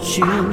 you.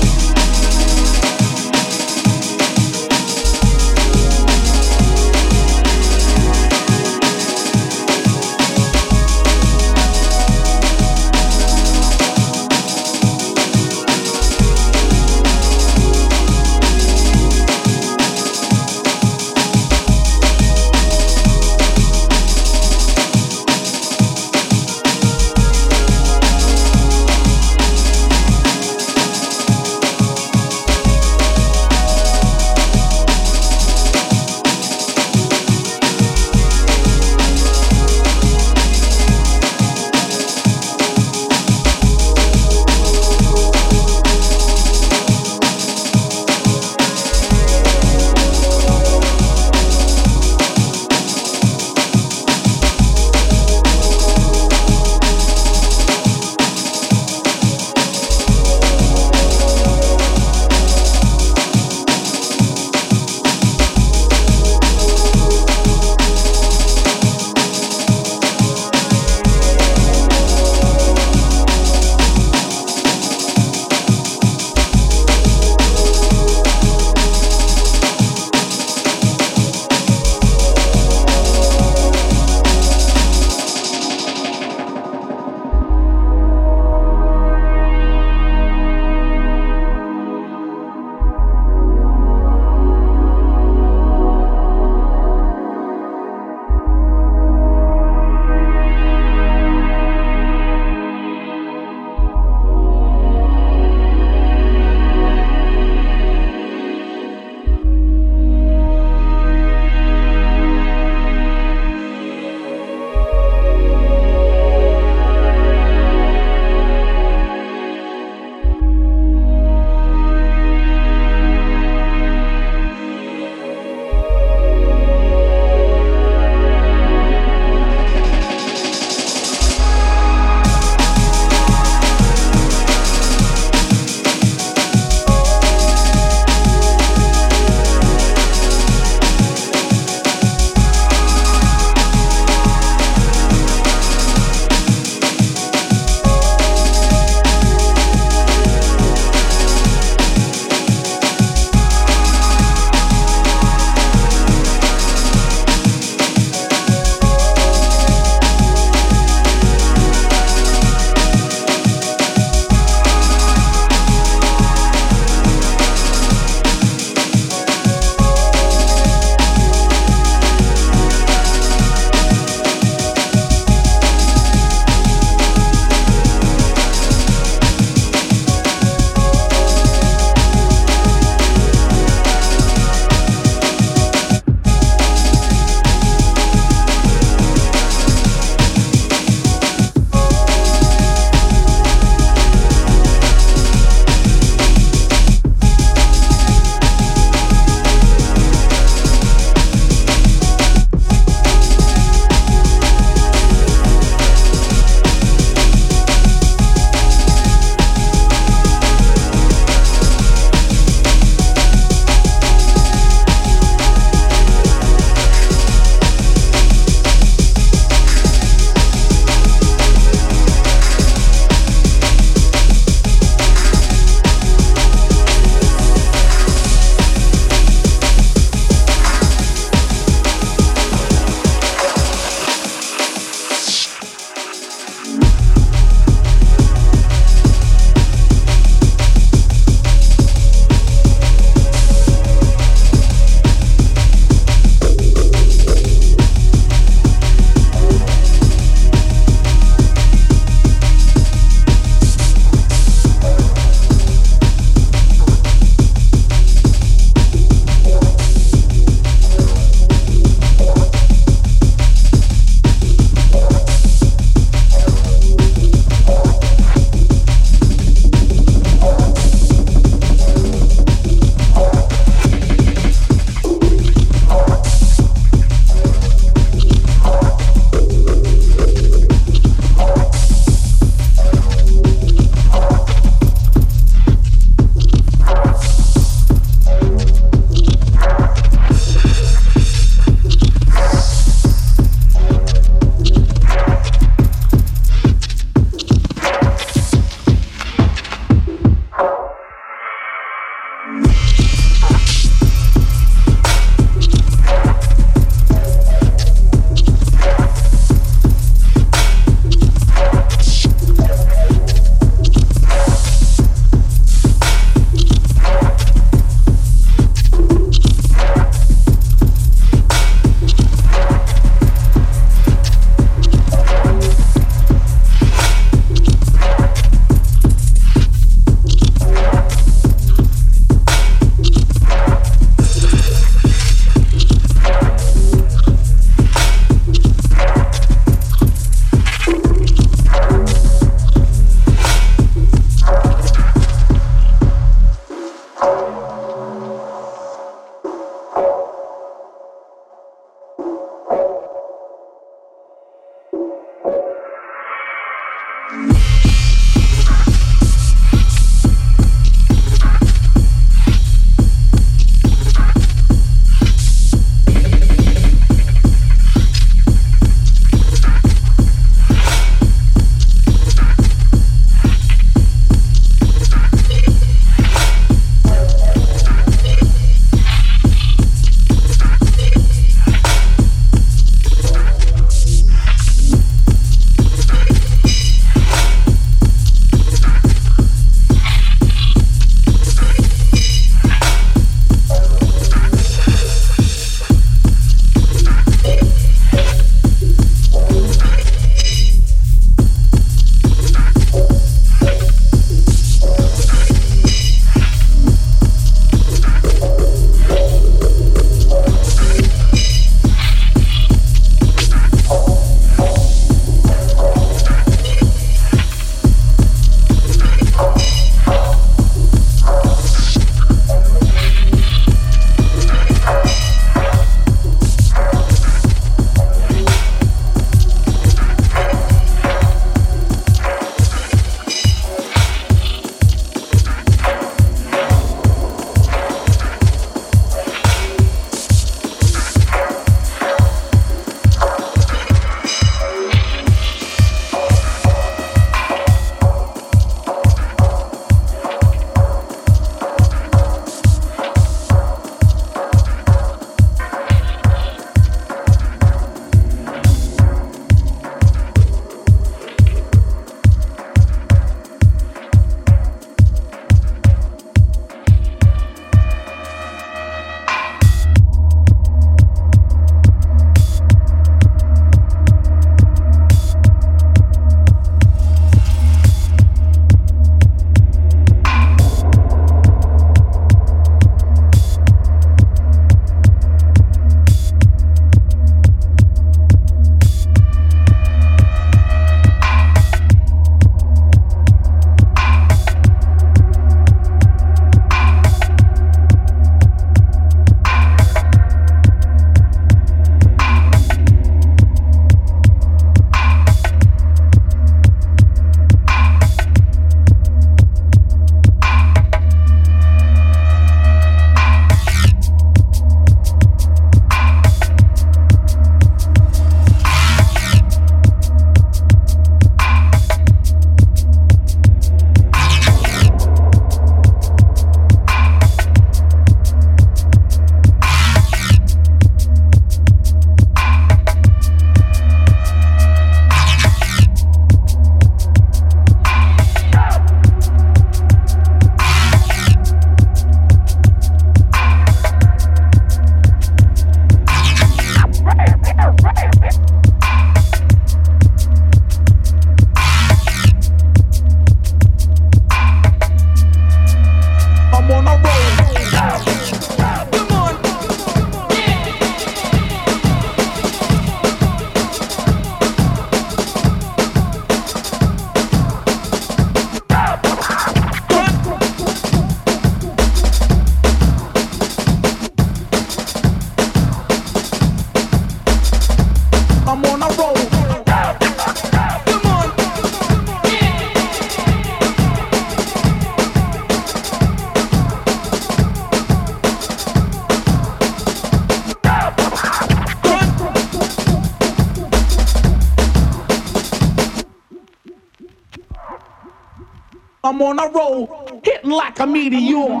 On a roll, hitting like a meteor.